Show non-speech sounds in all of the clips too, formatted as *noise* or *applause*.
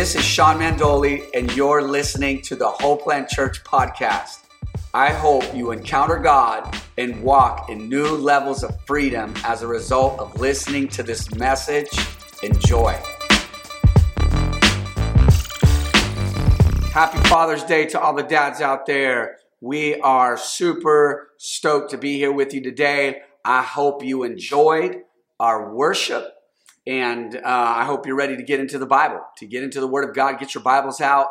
This is Sean Mandoli, and you're listening to the Hope Land Church podcast. I hope you encounter God and walk in new levels of freedom as a result of listening to this message. Enjoy. Happy Father's Day to all the dads out there. We are super stoked to be here with you today. I hope you enjoyed our worship. And uh, I hope you're ready to get into the Bible, to get into the Word of God. Get your Bibles out.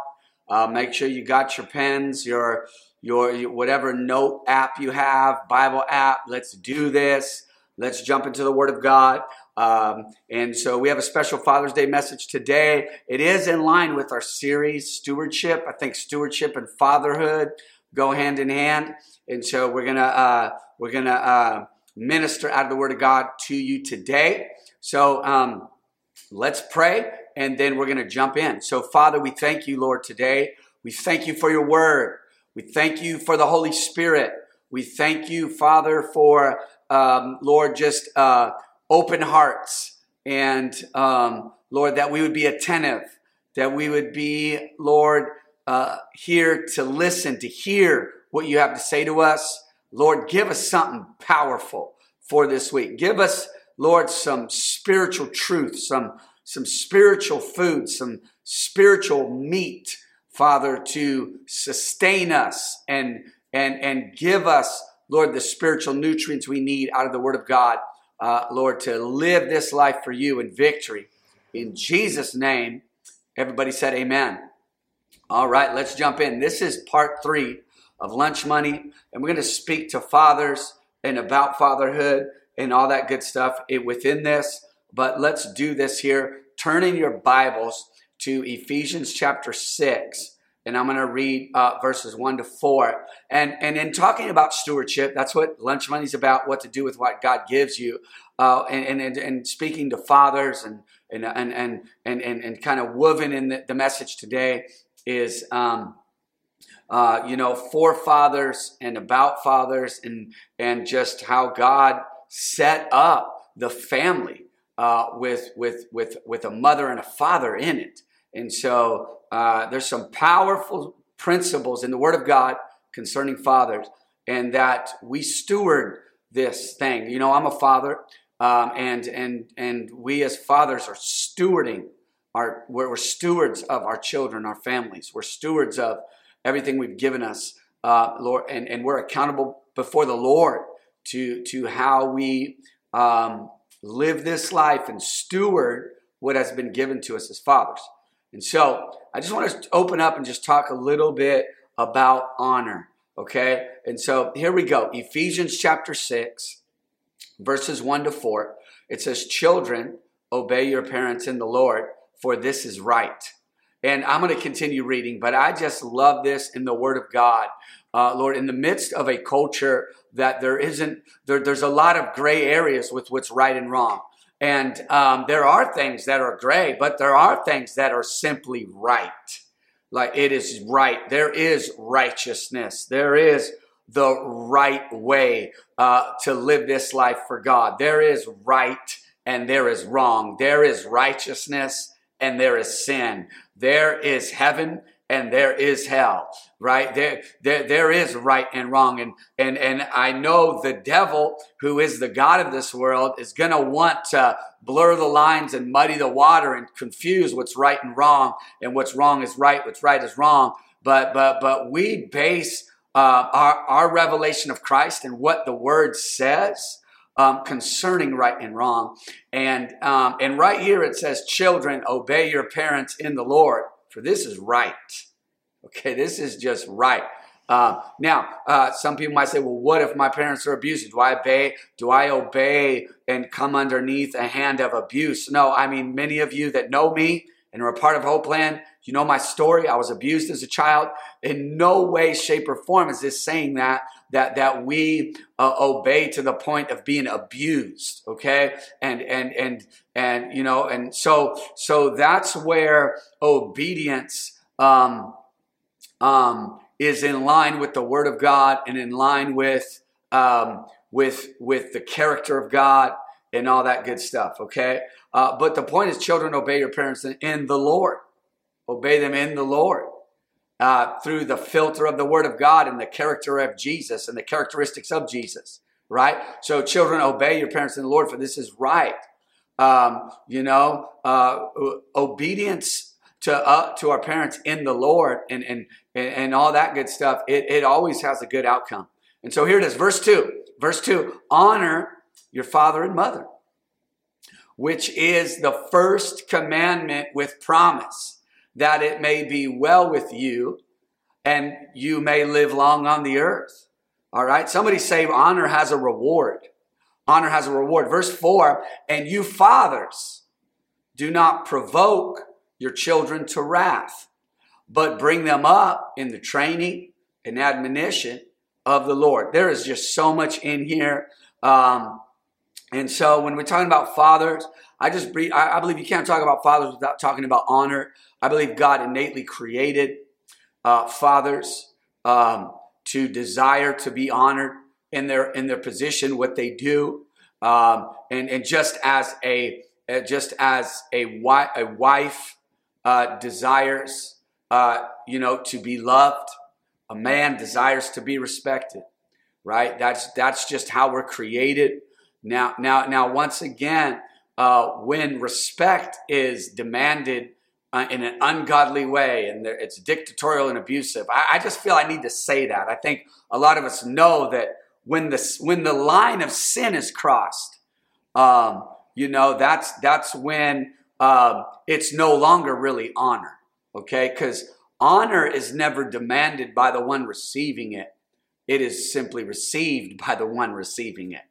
Uh, make sure you got your pens, your, your your whatever note app you have, Bible app. Let's do this. Let's jump into the Word of God. Um, and so we have a special Father's Day message today. It is in line with our series, Stewardship. I think stewardship and fatherhood go hand in hand. And so we're gonna uh, we're gonna uh, minister out of the Word of God to you today. So um, let's pray and then we're going to jump in. So, Father, we thank you, Lord, today. We thank you for your word. We thank you for the Holy Spirit. We thank you, Father, for, um, Lord, just uh, open hearts and, um, Lord, that we would be attentive, that we would be, Lord, uh, here to listen, to hear what you have to say to us. Lord, give us something powerful for this week. Give us Lord, some spiritual truth, some, some spiritual food, some spiritual meat, Father, to sustain us and, and, and give us, Lord, the spiritual nutrients we need out of the Word of God, uh, Lord, to live this life for you in victory. In Jesus' name, everybody said amen. All right, let's jump in. This is part three of Lunch Money, and we're going to speak to fathers and about fatherhood and all that good stuff within this. But let's do this here. Turn in your Bibles to Ephesians chapter 6 and I'm going to read uh, verses one to four. And and in talking about stewardship, that's what lunch money is about. What to do with what God gives you, uh, and, and and speaking to fathers and and and and and and, and kind of woven in the, the message today is. Um, uh, you know, forefathers and about fathers, and and just how God set up the family uh, with with with with a mother and a father in it. And so uh, there's some powerful principles in the Word of God concerning fathers, and that we steward this thing. You know, I'm a father, um, and and and we as fathers are stewarding our we're, we're, stewards of our children, our families. We're stewards of everything we've given us, uh, Lord, and and we're accountable before the Lord to, to how we um, live this life and steward what has been given to us as fathers. And so I just want to open up and just talk a little bit about honor. Okay. And so here we go Ephesians chapter 6, verses 1 to 4. It says, Children, obey your parents in the Lord, for this is right. And I'm going to continue reading, but I just love this in the Word of God. Uh, Lord, in the midst of a culture that there isn't, there, there's a lot of gray areas with what's right and wrong. And um, there are things that are gray, but there are things that are simply right. Like it is right. There is righteousness. There is the right way uh, to live this life for God. There is right and there is wrong. There is righteousness and there is sin. There is heaven and there is hell right? There, there there is right and wrong. And and and i know the devil who is the god of this world is going to want to blur the lines and muddy the water and confuse what's right and wrong and what's wrong is right what's right is wrong. But but but we base uh, our our revelation of christ and what the word says um, concerning right and wrong. And um, and right here it says children obey your parents in the lord for this is right. Okay, this is just right. Uh, now, uh, some people might say, well, what if my parents are abusive? Do I obey? Do I obey and come underneath a hand of abuse? No, I mean, many of you that know me and are a part of Hope Land, you know my story. I was abused as a child. In no way, shape, or form is this saying that that that we uh, obey to the point of being abused. Okay, and and and and you know, and so so that's where obedience um, um, is in line with the Word of God and in line with um, with with the character of God and all that good stuff. Okay, uh, but the point is, children obey your parents in, in the Lord. obey them in the Lord. Uh, through the filter of the Word of God and the character of Jesus and the characteristics of Jesus, right? So, children, obey your parents in the Lord, for this is right. Um, you know, uh, obedience to uh, to our parents in the Lord and and and all that good stuff. It it always has a good outcome. And so here it is, verse two. Verse two: Honor your father and mother, which is the first commandment with promise that it may be well with you and you may live long on the earth. All right. Somebody say honor has a reward. Honor has a reward. Verse four, and you fathers do not provoke your children to wrath, but bring them up in the training and admonition of the Lord. There is just so much in here. Um, and so when we're talking about fathers, I just I believe you can't talk about fathers without talking about honor. I believe God innately created uh, fathers um, to desire to be honored in their in their position, what they do, um, and and just as a uh, just as a wife a wife uh, desires, uh, you know, to be loved, a man desires to be respected. Right? That's that's just how we're created. Now now now once again, uh, when respect is demanded uh, in an ungodly way and it's dictatorial and abusive. I, I, just feel I need to say that. I think a lot of us know that when the when the line of sin is crossed, um, you know that's that's when uh, it's no longer really honor. Okay, because honor is never demanded by the one receiving it; it is simply received by the one receiving it.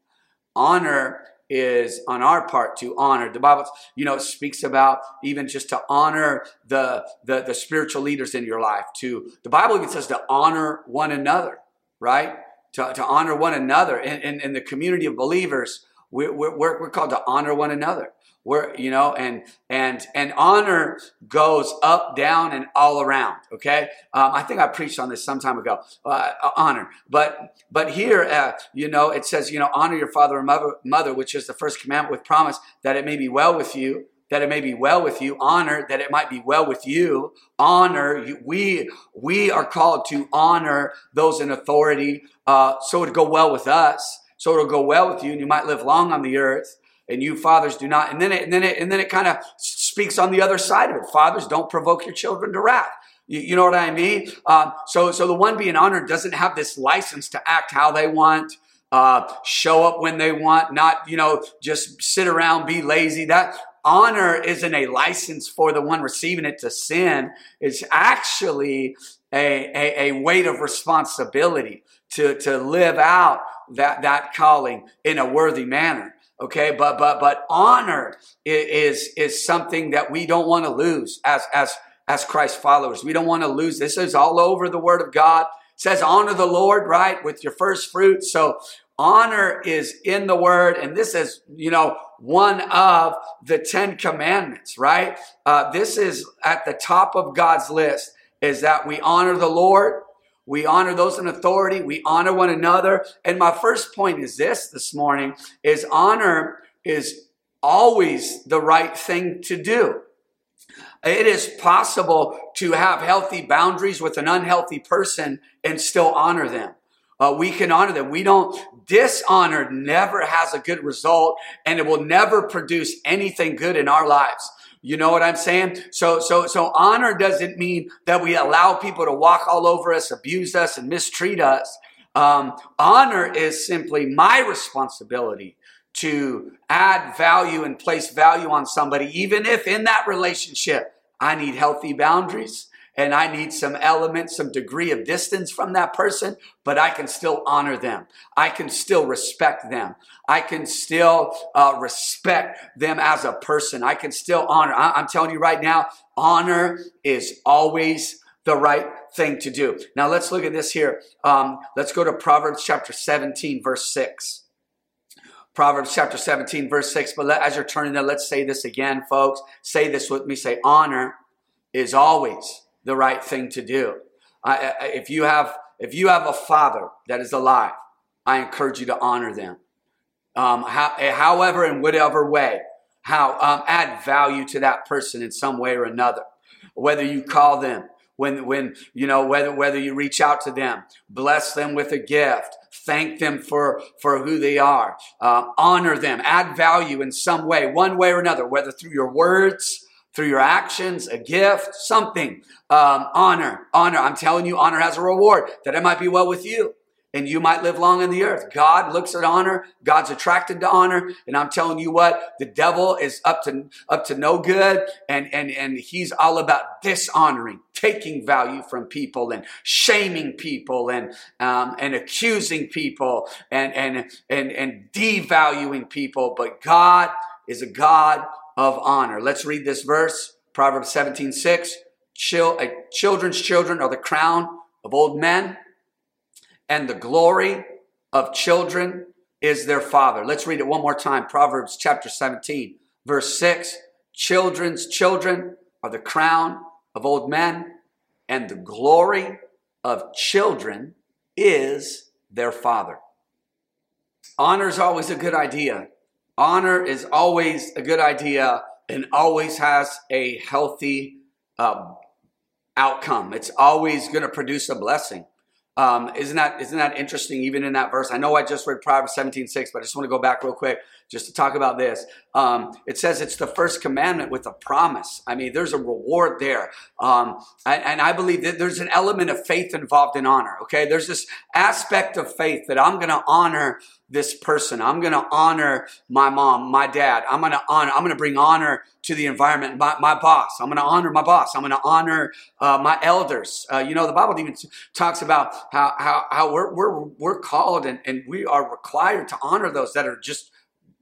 Honor is on our part to honor. The Bible, you know, speaks about even just to honor the, the, the spiritual leaders in your life. To the Bible even says to honor one another, right? To, to honor one another in, in, in the community of believers. We're, we're, we're called to honor one another. We're, you know, and and and honor goes up, down, and all around. Okay, um, I think I preached on this some time ago. Uh, honor, but but here, uh, you know, it says, you know, honor your father and mother, mother, which is the first commandment with promise that it may be well with you that it may be well with you honor that it might be well with you honor we we are called to honor those in authority uh, so it'll go well with us so it'll go well with you and you might live long on the earth and you fathers do not. And then it, and then it, and then it kind of speaks on the other side of it. Fathers, don't provoke your children to wrath. You, you know what I mean? Um, so, so the one being honored doesn't have this license to act how they want. Uh, show up when they want, not, you know, just sit around, be lazy. That honor isn't a license for the one receiving it to sin. It's actually a, a, a weight of responsibility to, to live out that, that calling in a worthy manner okay but but but honor is is something that we don't want to lose as as as christ followers. We don't want to lose. This is all over the word of god. It says honor the lord right with your first fruit. So honor is in the word and this is you know one of the ten commandments right? Uh, this is at the top of god's list is that we honor the lord we honor those in authority. We honor one another. And my first point is this this morning is honor is always the right thing to do. It is possible to have healthy boundaries with an unhealthy person and still honor them. Uh, we can honor them. We don't dishonor never has a good result and it will never produce anything good in our lives. You know what I'm saying? So, so, so honor doesn't mean that we allow people to walk all over us, abuse us, and mistreat us. Um, honor is simply my responsibility to add value and place value on somebody, even if in that relationship I need healthy boundaries and I need some element, some degree of distance from that person, but I can still honor them. I can still respect them. I can still uh, respect them as a person. I can still honor. I- I'm telling you right now, honor is always the right thing to do. Now let's look at this here. Um, let's go to Proverbs chapter 17, verse 6. Proverbs chapter 17, verse 6. But let, as you're turning there, let's say this again, folks. Say this with me. Say, honor is always the right thing to do. I, if you have if you have a father that is alive, I encourage you to honor them. Um, how, however, in whatever way, how um, add value to that person in some way or another. whether you call them, when, when, you know, whether, whether you reach out to them, bless them with a gift, thank them for, for who they are, uh, honor them, add value in some way, one way or another, whether through your words, through your actions, a gift, something. Um, honor, honor. I'm telling you, honor has a reward that it might be well with you and you might live long in the earth. God looks at honor. God's attracted to honor. And I'm telling you what, the devil is up to, up to no good. And, and, and he's all about dishonoring, taking value from people and shaming people and, um, and accusing people and, and, and, and devaluing people. But God is a God of honor. Let's read this verse. Proverbs 17, 6. Chil- uh, children's children are the crown of old men and the glory of children is their father. Let's read it one more time. Proverbs chapter 17, verse 6. Children's children are the crown of old men, and the glory of children is their father. Honor is always a good idea. Honor is always a good idea and always has a healthy uh, outcome. It's always going to produce a blessing. Um, isn't that isn't that interesting? Even in that verse, I know I just read Proverbs 17:6, but I just want to go back real quick just to talk about this. Um, it says it's the first commandment with a promise. I mean, there's a reward there, um, and, I believe that there's an element of faith involved in honor. Okay, there's this aspect of faith that I'm going to honor this person. I'm going to honor my mom, my dad. I'm going to honor. I'm going to bring honor to the environment. My, my boss. I'm going to honor my boss. I'm going to honor uh, my elders. Uh, you know, the Bible even talks about how how, how we're we're we're called and, and we are required to honor those that are just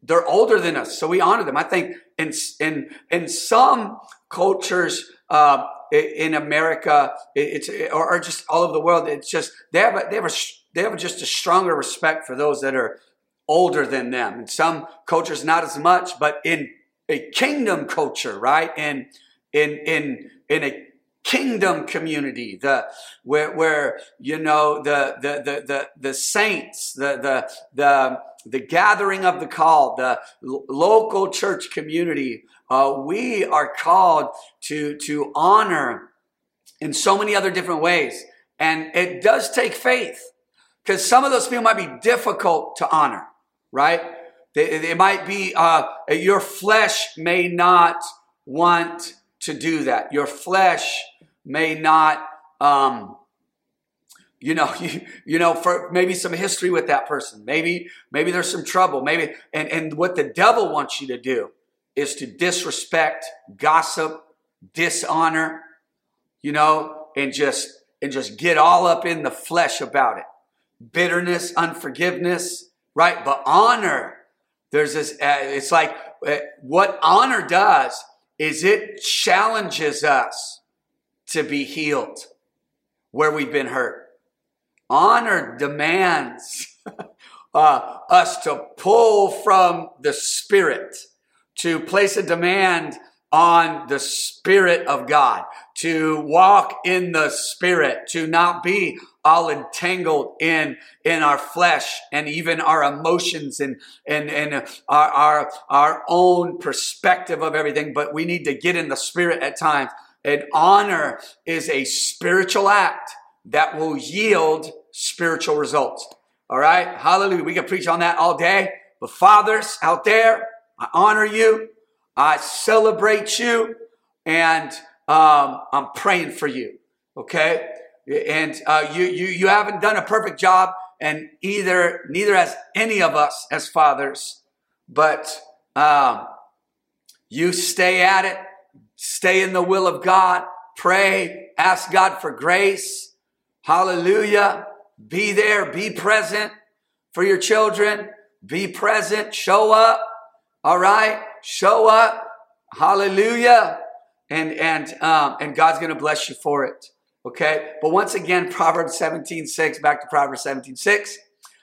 they're older than us, so we honor them. I think in in in some cultures. Uh, in America, it's or just all over the world. It's just they have a, they have a they have just a stronger respect for those that are older than them. In some cultures, not as much, but in a kingdom culture, right? And in in in a kingdom community, the where where you know the the the the, the saints, the the the the gathering of the called, the local church community, uh, we are called to to honor in so many other different ways, and it does take faith. Because some of those people might be difficult to honor, right? It might be, uh, your flesh may not want to do that. Your flesh may not, um, you know, *laughs* you, you know, for maybe some history with that person. Maybe, maybe there's some trouble. Maybe, and, and what the devil wants you to do is to disrespect, gossip, dishonor, you know, and just, and just get all up in the flesh about it bitterness, unforgiveness, right? But honor, there's this, uh, it's like uh, what honor does is it challenges us to be healed where we've been hurt. Honor demands *laughs* uh, us to pull from the Spirit, to place a demand on the Spirit of God, to walk in the Spirit, to not be all entangled in in our flesh and even our emotions and and and our our, our own perspective of everything but we need to get in the spirit at times and honor is a spiritual act that will yield spiritual results. All right? Hallelujah. We can preach on that all day. But fathers out there i honor you. I celebrate you. And um, i'm praying for you. Okay? And uh, you, you, you haven't done a perfect job, and either neither has any of us as fathers, but um, you stay at it, stay in the will of God, pray, ask God for grace. Hallelujah. Be there, be present for your children, be present, show up. All right, show up. Hallelujah. And and um, and God's gonna bless you for it. Okay. But once again, Proverbs 17, 6, back to Proverbs 17, 6.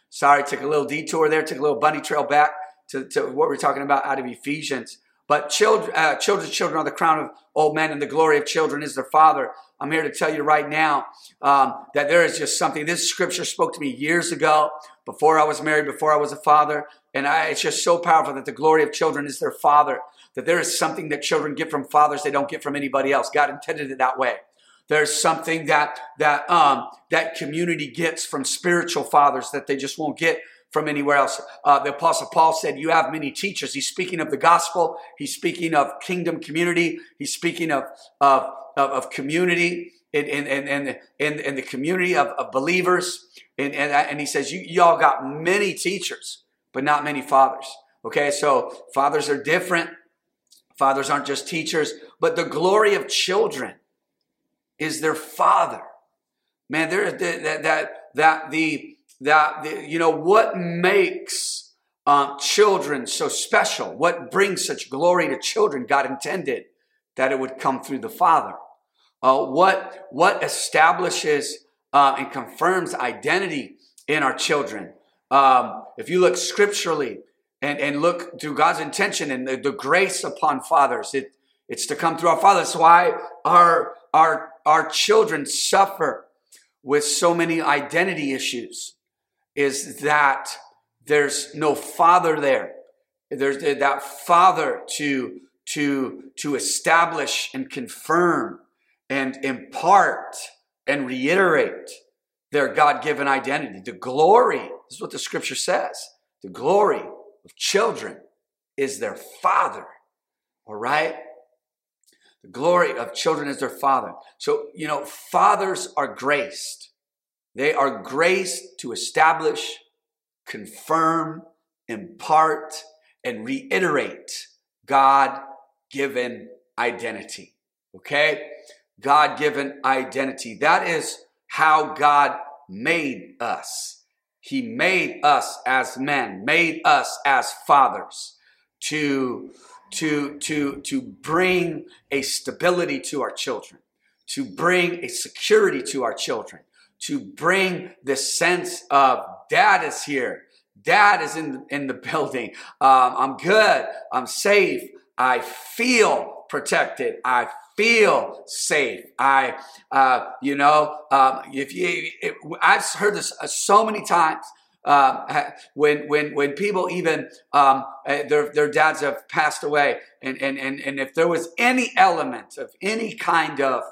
Sorry, took a little detour there, took a little bunny trail back to, to what we're talking about out of Ephesians. But children, uh, children's children are the crown of old men, and the glory of children is their father. I'm here to tell you right now um, that there is just something. This scripture spoke to me years ago, before I was married, before I was a father, and I, it's just so powerful that the glory of children is their father. that there is something that children get from fathers they don't get from anybody else. God intended it that way. There's something that that um, that community gets from spiritual fathers that they just won't get from anywhere else. Uh, the Apostle Paul said, You have many teachers. He's speaking of the gospel, he's speaking of kingdom community, he's speaking of, of, of, of community in, in, in, in, in the community of, of believers. And, and, and he says, you, Y'all got many teachers, but not many fathers. Okay, so fathers are different. Fathers aren't just teachers, but the glory of children is their father. Man, there that that that the that, you know, what makes um, children so special? What brings such glory to children? God intended that it would come through the Father. Uh, what, what establishes uh, and confirms identity in our children? Um, if you look scripturally and, and look through God's intention and the, the grace upon fathers, it, it's to come through our fathers. That's why our, our, our children suffer with so many identity issues is that there's no father there. There's that father to, to, to establish and confirm and impart and reiterate their God given identity. The glory, is what the scripture says the glory of children is their father. All right? The glory of children is their father. So, you know, fathers are graced. They are graced to establish, confirm, impart, and reiterate God given identity. Okay? God given identity. That is how God made us. He made us as men, made us as fathers to, to, to, to bring a stability to our children, to bring a security to our children, to bring this sense of dad is here. Dad is in, in the building. Um, I'm good. I'm safe. I feel protected. I feel safe. I, uh, you know, um, if you, I've heard this uh, so many times. Um, when when when people even um, uh, their their dads have passed away, and and and and if there was any element of any kind of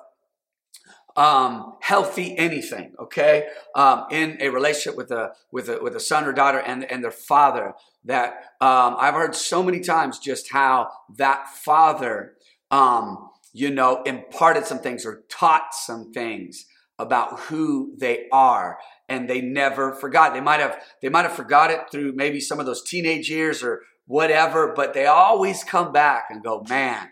um, healthy anything, okay, um, in a relationship with a with a with a son or daughter and and their father. That um, I've heard so many times just how that father, um, you know, imparted some things or taught some things about who they are and they never forgot they might have they might have forgot it through maybe some of those teenage years or whatever but they always come back and go man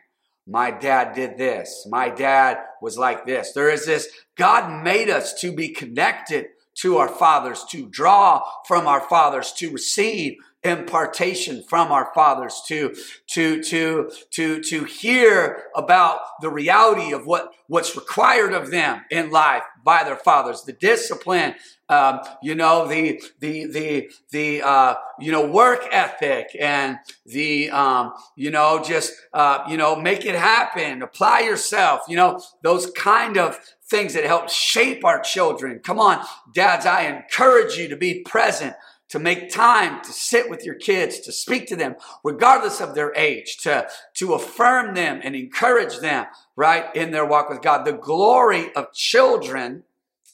my dad did this. My dad was like this. There is this, God made us to be connected to our fathers, to draw from our fathers, to receive impartation from our fathers to to to to to hear about the reality of what what's required of them in life by their fathers. The discipline um, you know the the the the uh, you know work ethic and the um, you know just uh, you know make it happen apply yourself you know those kind of things that help shape our children come on dads i encourage you to be present to make time to sit with your kids, to speak to them, regardless of their age, to, to affirm them and encourage them, right, in their walk with God. The glory of children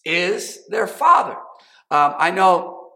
is their father. Um, I know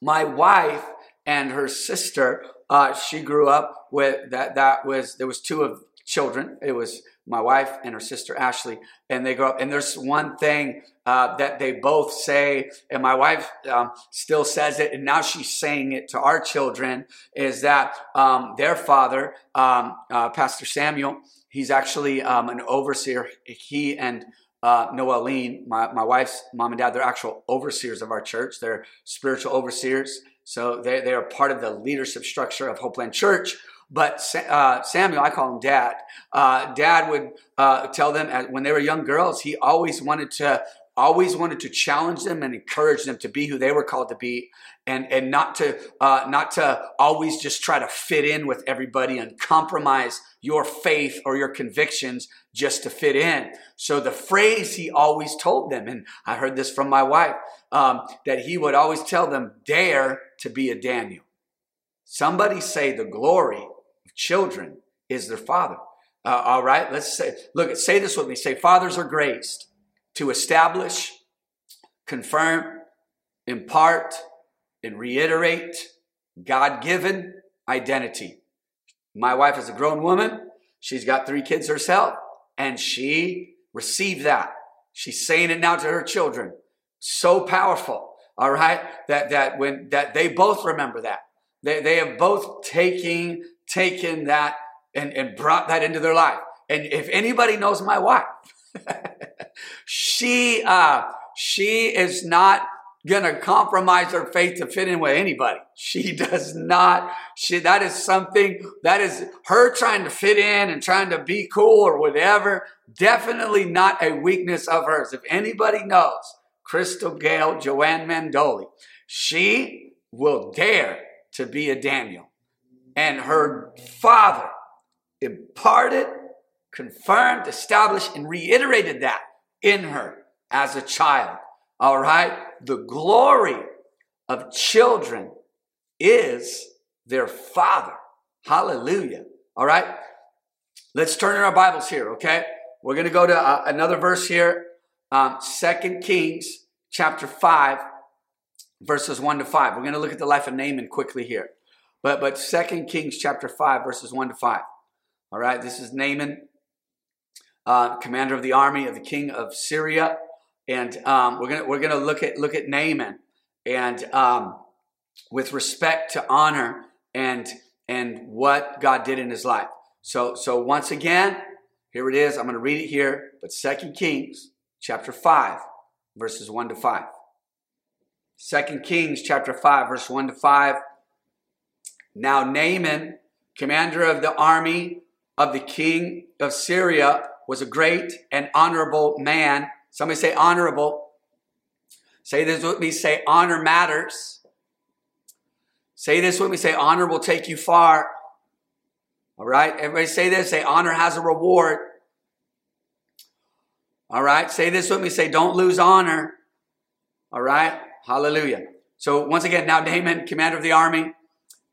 my wife and her sister, uh, she grew up with that, that was, there was two of children. It was my wife and her sister Ashley, and they grow up. And there's one thing uh, that they both say, and my wife um, still says it, and now she's saying it to our children, is that um, their father, um, uh, Pastor Samuel, he's actually um, an overseer. He and uh, Noeline, my, my wife's mom and dad, they're actual overseers of our church. They're spiritual overseers. So they, they are part of the leadership structure of Hopeland Church. But uh, Samuel, I call him Dad. Uh, Dad would uh, tell them when they were young girls, he always wanted to always wanted to challenge them and encourage them to be who they were called to be and and not to uh, not to always just try to fit in with everybody and compromise your faith or your convictions just to fit in so the phrase he always told them and i heard this from my wife um, that he would always tell them dare to be a daniel somebody say the glory children is their father. Uh, all right, let's say, look, say this with me. Say, fathers are graced to establish, confirm, impart, and reiterate God given identity. My wife is a grown woman. She's got three kids herself, and she received that. She's saying it now to her children. So powerful. All right. That, that when, that they both remember that. They, they have both taken, taken that and, and brought that into their life. And if anybody knows my wife, *laughs* she, uh, she is not to compromise her faith to fit in with anybody. She *laughs* does not. She, that is something that is her trying to fit in and trying to be cool or whatever. Definitely not a weakness of hers. If anybody knows Crystal Gale Joanne Mandoli, she will dare to be a Daniel. And her father imparted, confirmed, established, and reiterated that in her as a child. All right? The glory of children is their father. Hallelujah. All right? Let's turn in our Bibles here, okay? We're going to go to uh, another verse here. Um, 2 Kings chapter 5, verses 1 to 5. We're going to look at the life of Naaman quickly here. But, but Second Kings chapter 5, verses 1 to 5. All right, this is Naaman, uh, commander of the army of the king of Syria, and um, we're gonna we're gonna look at look at Naaman, and um, with respect to honor and and what God did in his life. So so once again, here it is. I'm to read it here, but Second Kings chapter five, verses one to five. Second Kings chapter five, verse one to five. Now Naaman, commander of the army of the king of Syria was a great and honorable man. Somebody say honorable. Say this with me. Say honor matters. Say this with me. Say honor will take you far. All right. Everybody say this. Say honor has a reward. All right. Say this with me. Say don't lose honor. All right. Hallelujah. So once again, now Naaman, commander of the army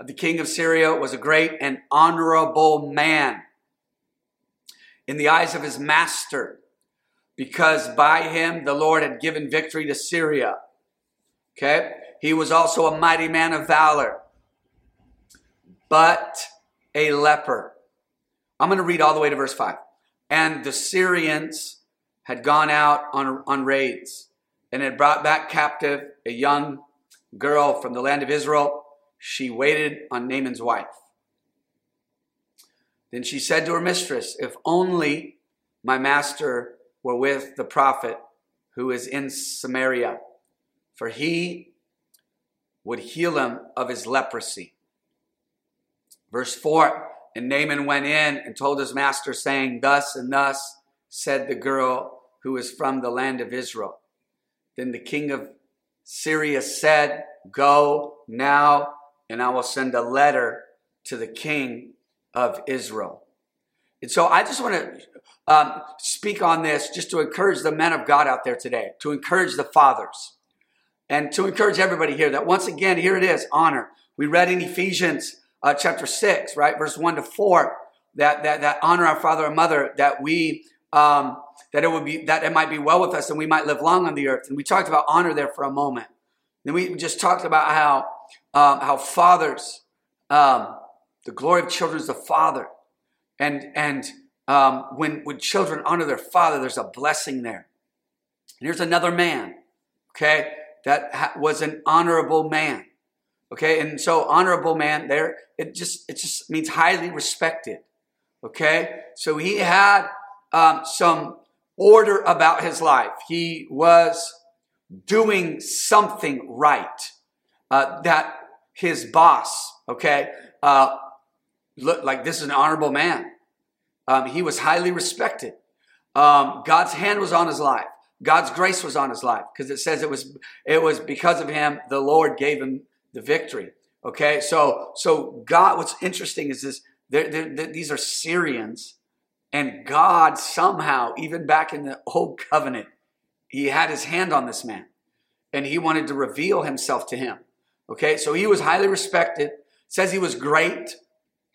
Uh, the king of Syria, was a great and honorable man in the eyes of his master, because by him the Lord had given victory to Syria. Okay? He was also a mighty man of valor, but a leper. I'm going to read all the way to verse 5. And the Syrians had gone out on, on raids and had brought back captive a young girl from the land of Israel. She waited on Naaman's wife. Then she said to her mistress, If only my master were with the prophet who is in Samaria, for he would heal him of his leprosy. Verse 4 And Naaman went in and told his master, saying, Thus and thus said the girl who is from the land of Israel. Then the king of Syria said, Go now, and I will send a letter to the king of Israel. And so I just want to um, speak on this just to encourage the men of God out there today, to encourage the fathers, and to encourage everybody here that once again, here it is honor. We read in Ephesians uh, chapter 6, right, verse 1 to 4, that, that, that honor our father and mother, that we. Um, that it would be that it might be well with us and we might live long on the earth. And we talked about honor there for a moment. Then we just talked about how um, how fathers um, the glory of children is the father. And, and um, when, when children honor their father, there's a blessing there. And here's another man, okay, that ha- was an honorable man. Okay, and so honorable man there, it just it just means highly respected. Okay, so he had um, some order about his life. He was doing something right uh, that his boss, okay, uh, look like this is an honorable man. Um, he was highly respected. Um, God's hand was on his life. God's grace was on his life because it says it was it was because of him the Lord gave him the victory. Okay, so so God. What's interesting is this: they're, they're, these are Syrians, and God somehow, even back in the *laughs* old covenant, He had His hand on this man, and He wanted to reveal Himself to him. Okay, so he was highly respected. Says he was great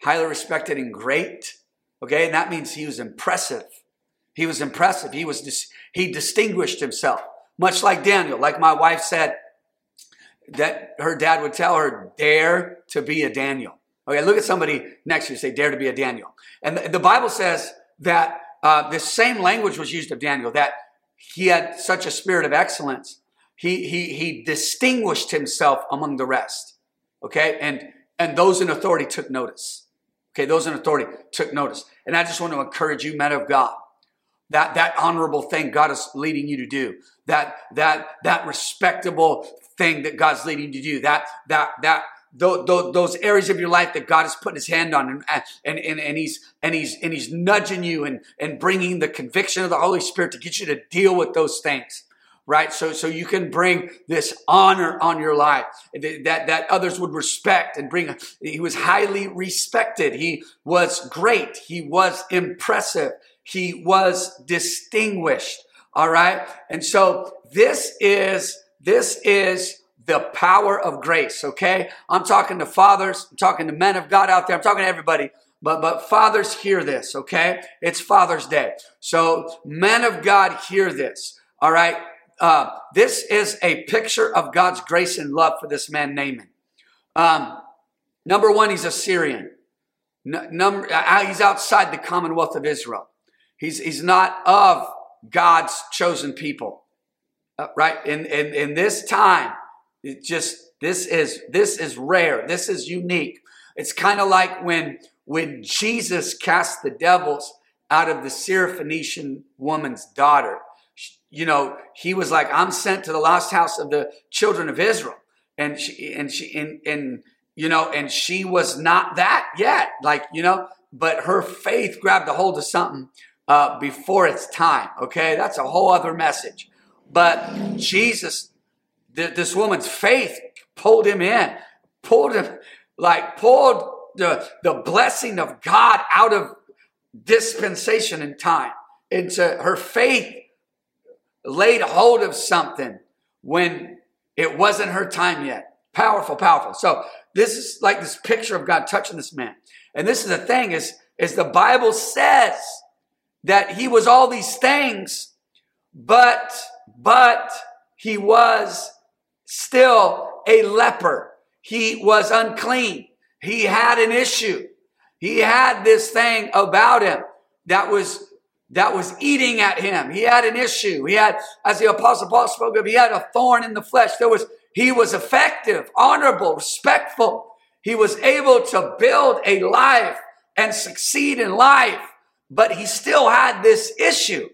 highly respected and great. Okay, and that means he was impressive. He was impressive. He was dis- he distinguished himself, much like Daniel. Like my wife said, that her dad would tell her, "Dare to be a Daniel." Okay, look at somebody next to you. Say, "Dare to be a Daniel." And the, the Bible says that uh, the same language was used of Daniel. That he had such a spirit of excellence. He he he distinguished himself among the rest. Okay, and and those in authority took notice. Okay, those in authority took notice. And I just want to encourage you, men of God, that that honorable thing God is leading you to do, that that that respectable thing that God's leading you to do, that that that those areas of your life that God is putting His hand on, and, and, and, and He's and He's and He's nudging you and and bringing the conviction of the Holy Spirit to get you to deal with those things right? So, so you can bring this honor on your life that, that others would respect and bring. He was highly respected. He was great. He was impressive. He was distinguished. All right. And so this is, this is the power of grace. Okay. I'm talking to fathers. I'm talking to men of God out there. I'm talking to everybody. But, but fathers hear this, okay? It's Father's Day. So men of God hear this, all right? Uh, this is a picture of God's grace and love for this man Naaman. Um, number one, he's a Syrian. N- number, uh, he's outside the Commonwealth of Israel. He's he's not of God's chosen people, uh, right? In, in in this time, it just this is this is rare. This is unique. It's kind of like when when Jesus cast the devils out of the Syrophoenician woman's daughter you know, he was like, I'm sent to the lost house of the children of Israel. And she, and she, and, and, you know, and she was not that yet. Like, you know, but her faith grabbed a hold of something uh, before its time. Okay. That's a whole other message. But Jesus, th- this woman's faith pulled him in, pulled him, like, pulled the, the blessing of God out of dispensation and time into her faith laid hold of something when it wasn't her time yet. Powerful, powerful. So this is like this picture of God touching this man. And this is the thing is, is the Bible says that he was all these things, but, but he was still a leper. He was unclean. He had an issue. He had this thing about him that was that was eating at him. He had an issue. He had, as the apostle Paul spoke of, he had a thorn in the flesh. There was, he was effective, honorable, respectful. He was able to build a life and succeed in life, but he still had this issue.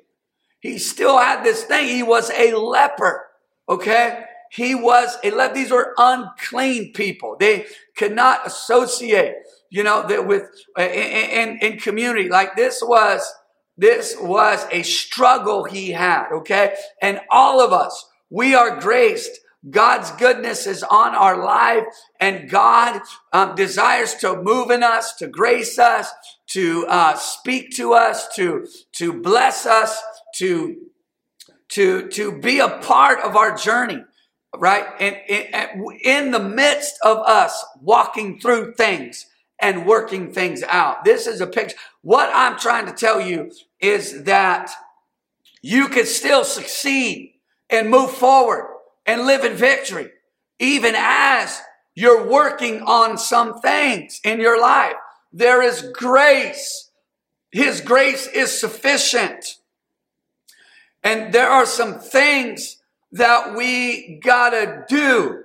He still had this thing. He was a leper. Okay. He was a leper. These were unclean people. They could not associate, you know, that with uh, in, in, in community like this was this was a struggle he had, okay? And all of us, we are graced. God's goodness is on our life, and God um, desires to move in us, to grace us, to uh, speak to us, to to bless us, to to to be a part of our journey, right? And in the midst of us walking through things, and working things out. This is a picture. What I'm trying to tell you is that you can still succeed and move forward and live in victory, even as you're working on some things in your life. There is grace. His grace is sufficient. And there are some things that we gotta do,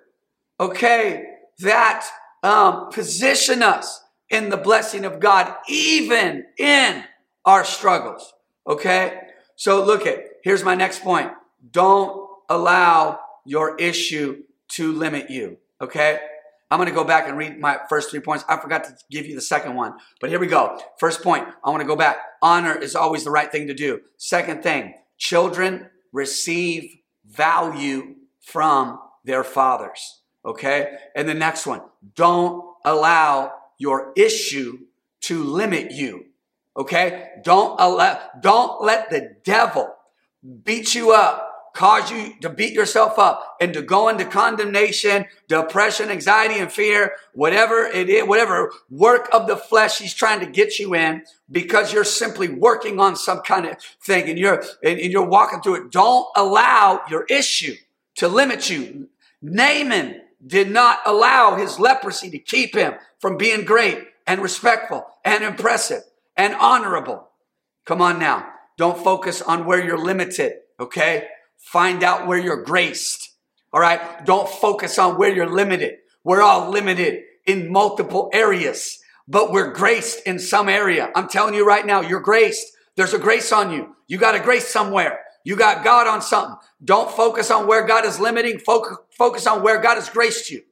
okay, that um, position us in the blessing of God, even in our struggles. Okay? So look at, here's my next point. Don't allow your issue to limit you. Okay? I'm going to go back and read my first three points. I forgot to give you the second one, but here we go. First point, I want to go back. Honor is always the right thing to do. Second thing, children receive value from their fathers. Okay? And the next one, don't allow your issue to limit you. Okay? Don't allow, don't let the devil beat you up, cause you to beat yourself up and to go into condemnation, depression, anxiety, and fear, whatever it is, whatever work of the flesh he's trying to get you in, because you're simply working on some kind of thing and you're and, and you're walking through it. Don't allow your issue to limit you. Naaman did not allow his leprosy to keep him from being great and respectful and impressive and honorable. Come on now. Don't focus on where you're limited, okay? Find out where you're graced. All right. Don't focus on where you're limited. We're all limited in multiple areas, but we're graced in some area. I'm telling you right now, you're graced. There's a grace on you. You got a grace somewhere. You got God on something. Don't focus on where God is limiting. Focus, on where God has graced you.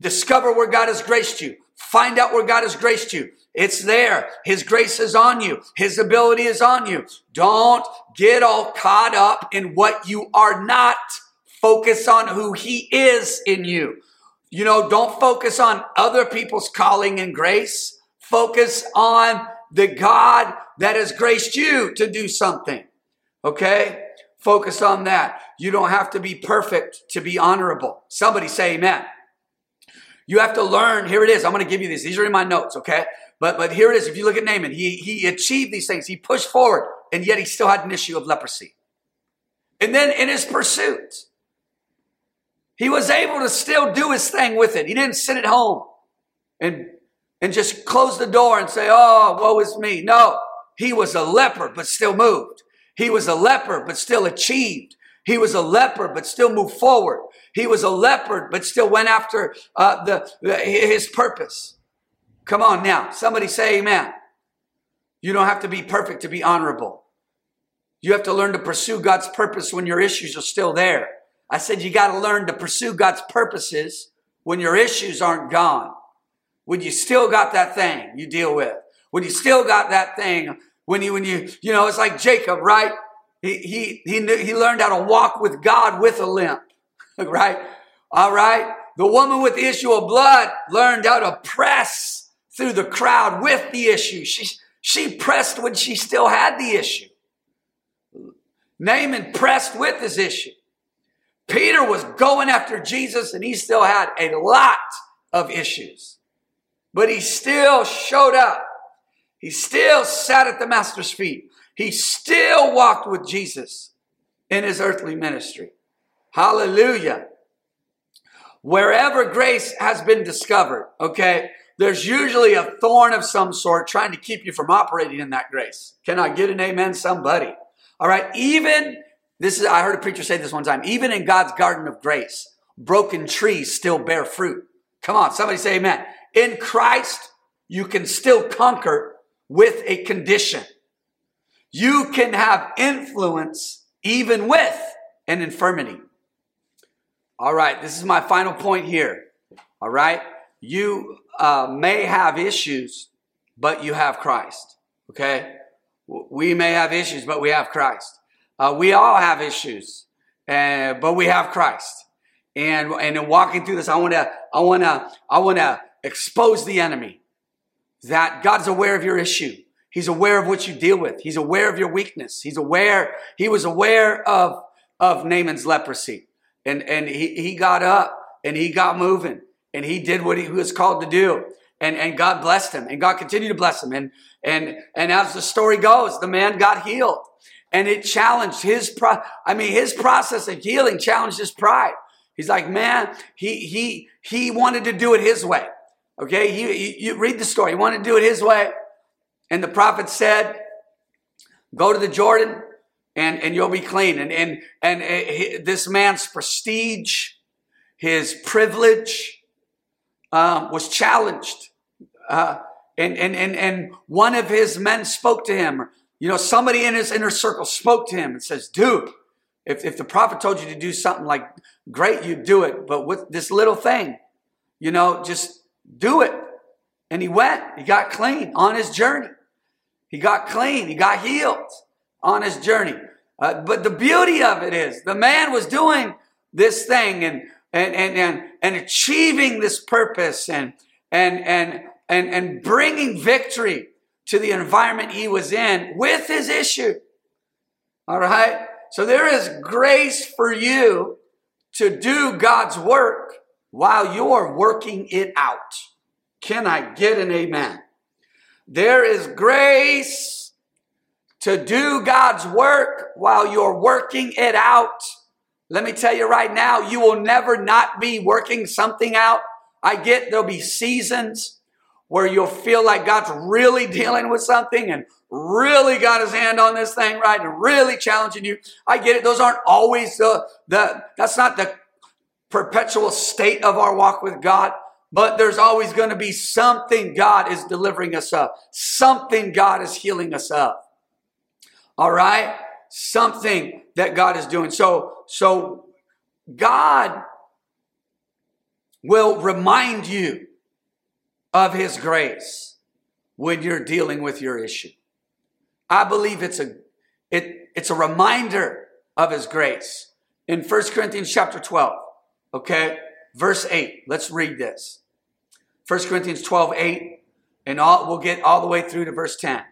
Discover where God has graced you. Find out where God has graced you. It's there. His grace is on you. His ability is on you. Don't get all caught up in what you are not. Focus on who he is in you. You know, don't focus on other people's calling and grace. Focus on the God that has graced you to do something. Okay? Focus on that. You don't have to be perfect to be honorable. Somebody say amen. You have to learn. Here it is. I'm going to give you these. These are in my notes, okay? But but here it is. If you look at Naaman, he he achieved these things. He pushed forward, and yet he still had an issue of leprosy. And then in his pursuit, he was able to still do his thing with it. He didn't sit at home and and just close the door and say, "Oh, woe is me." No, he was a leper, but still moved. He was a leper, but still achieved. He was a leper, but still moved forward. He was a leopard, but still went after uh, the, the, his purpose. Come on now. Somebody say amen. You don't have to be perfect to be honorable. You have to learn to pursue God's purpose when your issues are still there. I said you got to learn to pursue God's purposes when your issues aren't gone. When you still got that thing you deal with. When you still got that thing when you, when you, you know, it's like Jacob, right? He, he, he, knew, he learned how to walk with God with a limp, *laughs* right? All right. The woman with the issue of blood learned how to press through the crowd with the issue. She, she pressed when she still had the issue. Naaman pressed with his issue. Peter was going after Jesus and he still had a lot of issues, but he still showed up he still sat at the master's feet. He still walked with Jesus in his earthly ministry. Hallelujah. Wherever grace has been discovered, okay, there's usually a thorn of some sort trying to keep you from operating in that grace. Can I get an amen, somebody? All right, even this is, I heard a preacher say this one time, even in God's garden of grace, broken trees still bear fruit. Come on, somebody say amen. In Christ, you can still conquer with a condition. You can have influence even with an infirmity. All right, this is my final point here. All right, you uh, may have issues, but you have Christ. Okay, we may have issues, but we have Christ. Uh, we all have issues, uh, but we have Christ. And and in walking through this, I want to I want to I want to expose the enemy that God's aware of your issue. He's aware of what you deal with. He's aware of your weakness. He's aware, he was aware of, of Naaman's leprosy. And, and he, he got up and he got moving and he did what he was called to do. And, and God blessed him and God continued to bless him. And, and, and as the story goes, the man got healed and it challenged his pro, I mean, his process of healing challenged his pride. He's like, man, he, he, he wanted to do it his way. Okay, you, you, you read the story. He wanted to do it his way. And the prophet said, go to the Jordan and, and you'll be clean. And, and, and uh, this man's prestige, his privilege, um, was challenged. Uh, and, and, and, and one of his men spoke to him. You know, somebody in his inner circle spoke to him and says, dude, if, if the prophet told you to do something like great, you do it. But with this little thing, you know, just do it. And he went, he got clean on his journey. He got clean, he got healed on his journey. Uh, but the beauty of it is the man was doing this thing and, and, and, and, and achieving this purpose and, and, and, and, and bringing victory to the environment he was in with his issue. All right. So there is grace for you to do God's work while you're working it out. Can I get an amen? There is grace to do God's work while you're working it out. Let me tell you right now, you will never not be working something out. I get there'll be seasons where you'll feel like God's really dealing with something and really got his hand on this thing, right? And really challenging you. I get it. Those aren't always the, the, that's not the perpetual state of our walk with God. But there's always going to be something God is delivering us of, something God is healing us of. All right? Something that God is doing. So, so God will remind you of his grace when you're dealing with your issue. I believe it's a it, it's a reminder of his grace. In 1 Corinthians chapter 12, okay, verse 8. Let's read this. 1 Corinthians 12, 8, and all, we'll get all the way through to verse 10.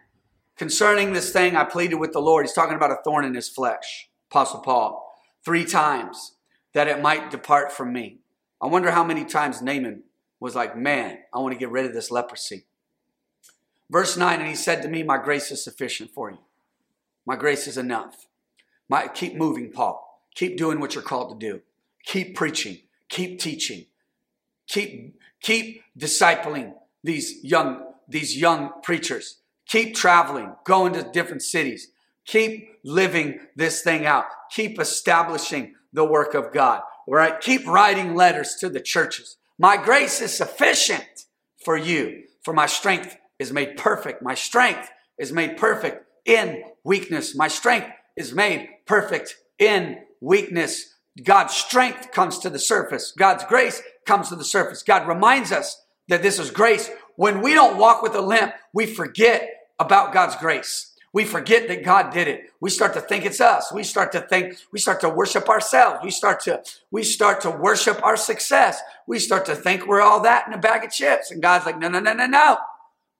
Concerning this thing, I pleaded with the Lord. He's talking about a thorn in his flesh, Apostle Paul, three times that it might depart from me. I wonder how many times Naaman was like, Man, I want to get rid of this leprosy. Verse 9, and he said to me, My grace is sufficient for you. My grace is enough. My, keep moving, Paul. Keep doing what you're called to do. Keep preaching. Keep teaching. Keep, keep discipling these young, these young preachers. Keep traveling, going to different cities. Keep living this thing out. Keep establishing the work of God. Right? Keep writing letters to the churches. My grace is sufficient for you, for my strength is made perfect. My strength is made perfect in weakness. My strength is made perfect in weakness. God's strength comes to the surface. God's grace comes to the surface. God reminds us that this is grace. When we don't walk with a limp, we forget about God's grace. We forget that God did it. We start to think it's us. We start to think, we start to worship ourselves. We start to, we start to worship our success. We start to think we're all that in a bag of chips. And God's like, no, no, no, no, no.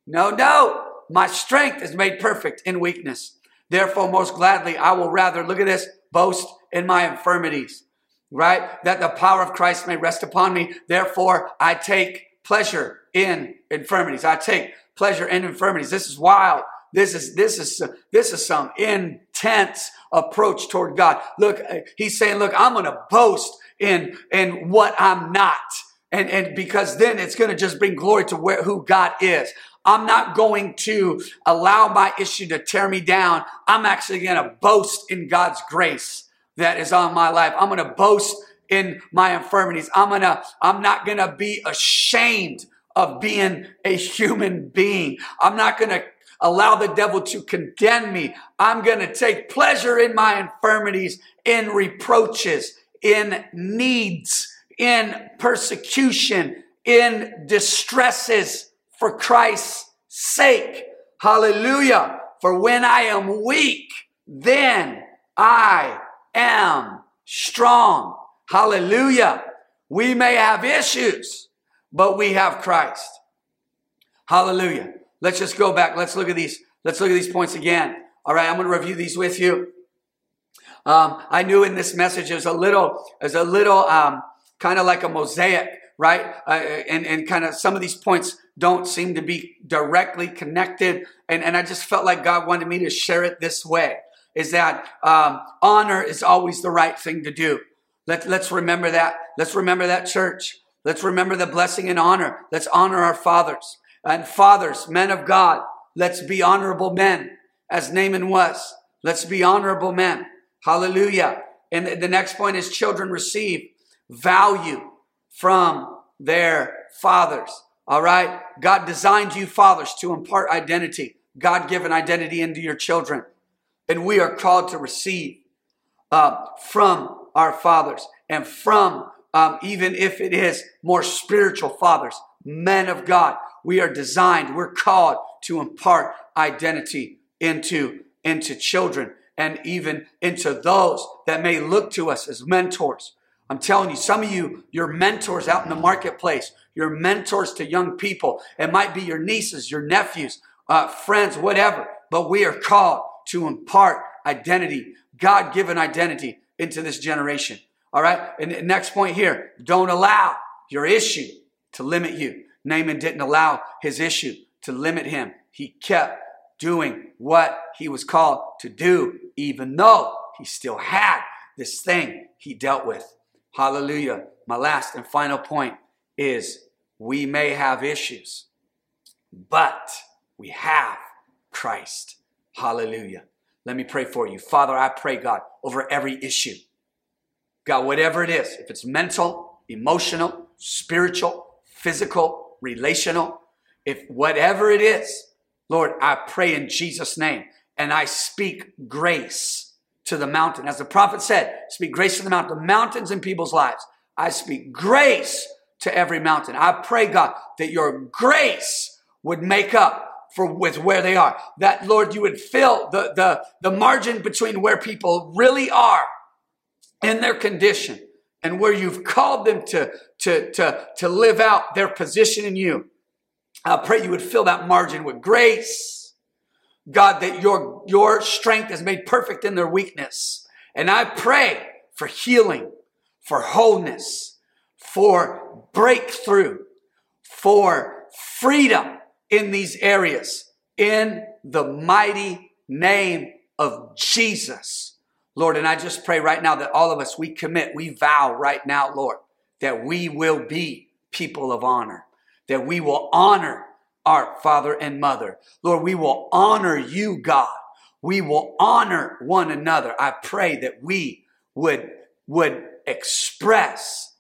No, no. My strength is made perfect in weakness. Therefore, most gladly, I will rather, look at this, boast in my infirmities, right? That the power of Christ may rest upon me. Therefore, I take pleasure in infirmities. I take pleasure in infirmities. This is wild. This is, this is, this is some intense approach toward God. Look, uh, he's saying, look, I'm going to boast in, in what I'm not. And, and because then it's going to just bring glory to where, who God is. I'm not going to allow my issue to tear me down. I'm actually going to boast in God's grace that is on my life. I'm going to boast in my infirmities. I'm going to, I'm not going to be ashamed of being a human being. I'm not going to allow the devil to condemn me. I'm going to take pleasure in my infirmities, in reproaches, in needs, in persecution, in distresses for Christ's sake. Hallelujah. For when I am weak, then I am strong. Hallelujah. We may have issues, but we have Christ. Hallelujah. Let's just go back. Let's look at these. Let's look at these points again. All right, I'm going to review these with you. Um, I knew in this message it was a little, it was a little um, kind of like a mosaic, right? Uh, and and kind of some of these points don't seem to be directly connected. And, and I just felt like God wanted me to share it this way is that um, honor is always the right thing to do. Let, let's remember that. Let's remember that church. Let's remember the blessing and honor. Let's honor our fathers. And fathers, men of God, let's be honorable men as Naaman was. Let's be honorable men. Hallelujah. And the next point is children receive value from their fathers. All right. God designed you fathers to impart identity, God given identity into your children. And we are called to receive uh, from our fathers and from, um, even if it is more spiritual fathers, men of God. We are designed, we're called to impart identity into, into children and even into those that may look to us as mentors. I'm telling you, some of you, your mentors out in the marketplace, your mentors to young people. It might be your nieces, your nephews, uh, friends, whatever. But we are called to impart identity God given identity into this generation. All right. And next point here don't allow your issue to limit you. Naaman didn't allow his issue to limit him. He kept doing what he was called to do, even though he still had this thing he dealt with. Hallelujah. My last and final point is we may have issues, but we have Christ. Hallelujah. Let me pray for you. Father, I pray, God, over every issue. God, whatever it is, if it's mental, emotional, spiritual, physical, relational, if whatever it is, Lord, I pray in Jesus' name and I speak grace to the mountain. As the prophet said, speak grace to the mountain, the mountains in people's lives. I speak grace to every mountain. I pray, God, that your grace would make up for with where they are. That Lord, you would fill the, the, the margin between where people really are in their condition and where you've called them to, to, to, to live out their position in you. I pray you would fill that margin with grace. God, that your, your strength is made perfect in their weakness. And I pray for healing, for wholeness, for breakthrough, for freedom in these areas. In the mighty name of Jesus. Lord, and I just pray right now that all of us, we commit, we vow right now, Lord, that we will be people of honor that we will honor our father and mother. Lord, we will honor you, God. We will honor one another. I pray that we would, would express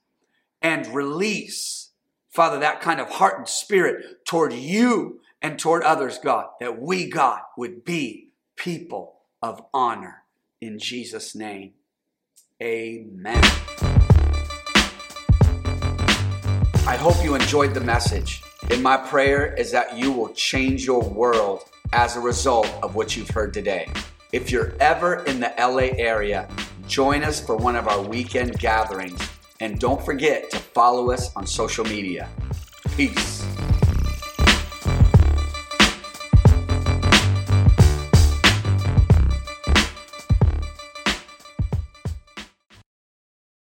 and release, Father, that kind of heart and spirit toward you and toward others, God, that we, God, would be people of honor. In Jesus' name, amen. I hope you enjoyed the message. And my prayer is that you will change your world as a result of what you've heard today. If you're ever in the LA area, join us for one of our weekend gatherings. And don't forget to follow us on social media. Peace.